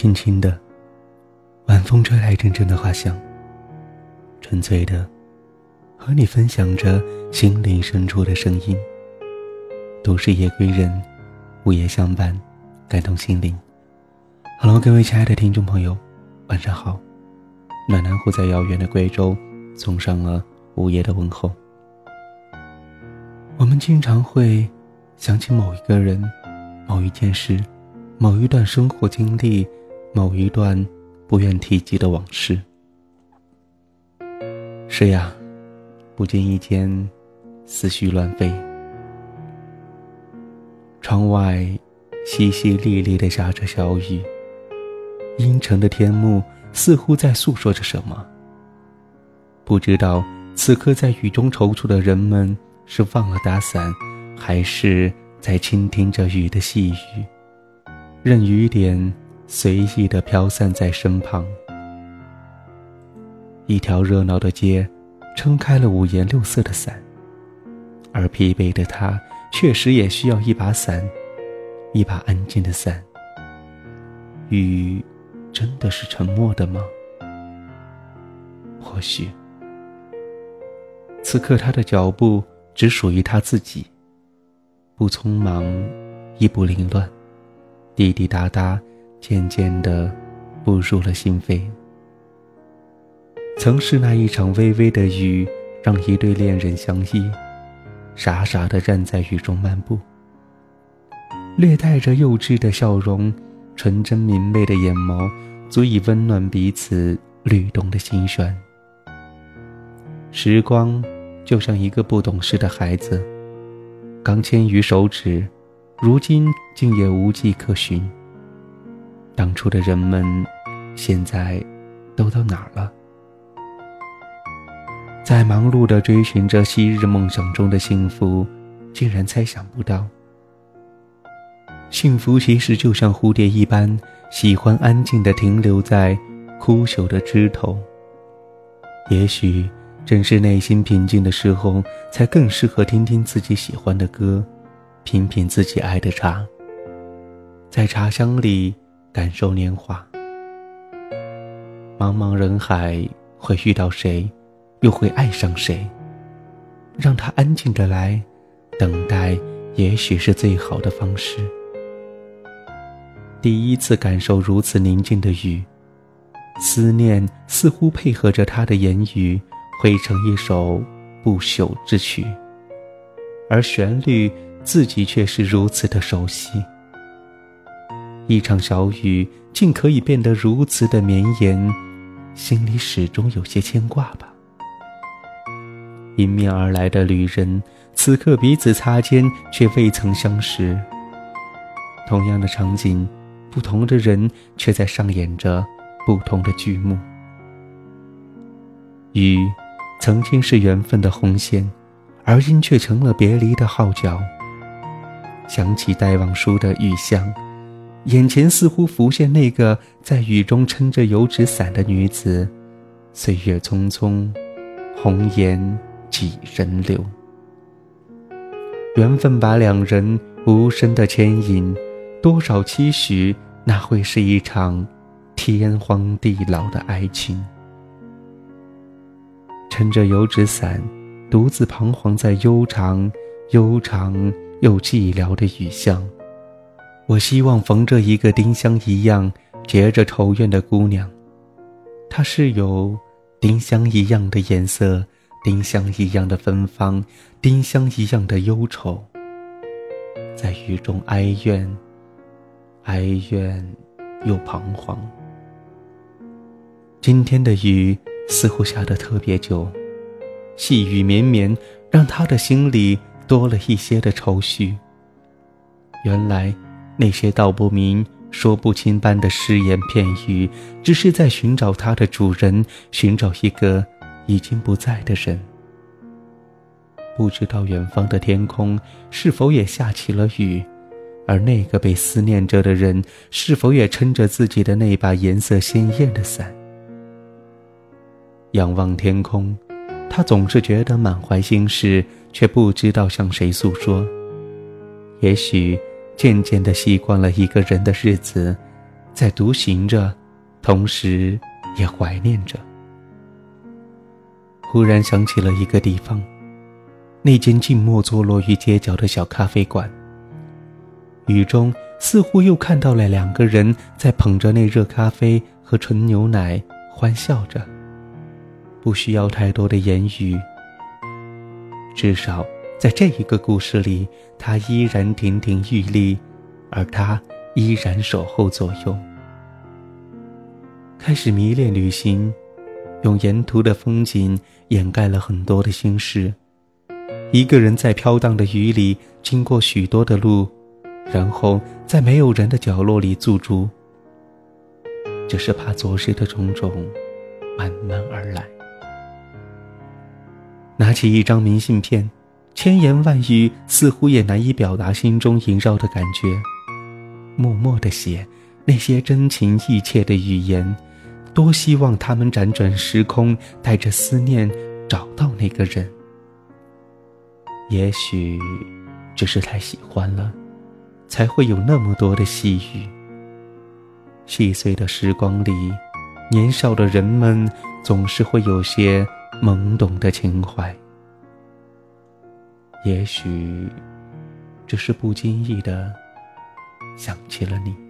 轻轻的，晚风吹来阵阵的花香。纯粹的，和你分享着心灵深处的声音。都市夜归人，午夜相伴，感动心灵。Hello，各位亲爱的听众朋友，晚上好。暖男虎在遥远的贵州送上了午夜的问候。我们经常会想起某一个人、某一件事、某一段生活经历、某一段不愿提及的往事。是呀，不经意间，思绪乱飞。窗外淅淅沥沥的下着小雨，阴沉的天幕似乎在诉说着什么。不知道此刻在雨中踌躇的人们是忘了打伞，还是在倾听着雨的细语，任雨点随意的飘散在身旁。一条热闹的街，撑开了五颜六色的伞，而疲惫的他，确实也需要一把伞，一把安静的伞。雨，真的是沉默的吗？或许，此刻他的脚步只属于他自己，不匆忙，亦不凌乱，滴滴答答，渐渐的步入了心扉。曾是那一场微微的雨，让一对恋人相依，傻傻的站在雨中漫步。略带着幼稚的笑容，纯真明媚的眼眸，足以温暖彼此律动的心弦。时光就像一个不懂事的孩子，刚牵于手指，如今竟也无迹可寻。当初的人们，现在都到哪儿了？在忙碌的追寻着昔日梦想中的幸福，竟然猜想不到，幸福其实就像蝴蝶一般，喜欢安静的停留在枯朽的枝头。也许正是内心平静的时候，才更适合听听自己喜欢的歌，品品自己爱的茶，在茶香里感受年华。茫茫人海，会遇到谁？又会爱上谁？让他安静的来，等待，也许是最好的方式。第一次感受如此宁静的雨，思念似乎配合着他的言语，汇成一首不朽之曲，而旋律自己却是如此的熟悉。一场小雨竟可以变得如此的绵延，心里始终有些牵挂吧。迎面而来的旅人，此刻彼此擦肩，却未曾相识。同样的场景，不同的人，却在上演着不同的剧目。雨，曾经是缘分的红线，而今却成了别离的号角。想起戴望舒的《雨巷》，眼前似乎浮现那个在雨中撑着油纸伞的女子。岁月匆匆，红颜。几人留？缘分把两人无声的牵引，多少期许，那会是一场天荒地老的爱情。撑着油纸伞，独自彷徨在悠长、悠长又寂寥的雨巷。我希望逢着一个丁香一样结着愁怨的姑娘，她是有丁香一样的颜色。丁香一样的芬芳，丁香一样的忧愁，在雨中哀怨，哀怨又彷徨。今天的雨似乎下得特别久，细雨绵绵，让他的心里多了一些的愁绪。原来，那些道不明、说不清般的只言片语，只是在寻找它的主人，寻找一个。已经不在的人，不知道远方的天空是否也下起了雨，而那个被思念着的人是否也撑着自己的那把颜色鲜艳的伞？仰望天空，他总是觉得满怀心事，却不知道向谁诉说。也许渐渐的习惯了一个人的日子，在独行着，同时也怀念着。忽然想起了一个地方，那间静默坐落于街角的小咖啡馆。雨中似乎又看到了两个人在捧着那热咖啡和纯牛奶欢笑着。不需要太多的言语，至少在这一个故事里，他依然亭亭玉立，而他依然守候左右。开始迷恋旅行，用沿途的风景掩盖了很多的心事。一个人在飘荡的雨里经过许多的路。然后在没有人的角落里驻足，只是怕昨日的种种慢慢而来。拿起一张明信片，千言万语似乎也难以表达心中萦绕的感觉。默默的写那些真情意切的语言，多希望他们辗转时空，带着思念找到那个人。也许，只是太喜欢了。才会有那么多的细语。细碎的时光里，年少的人们总是会有些懵懂的情怀。也许，只是不经意的想起了你。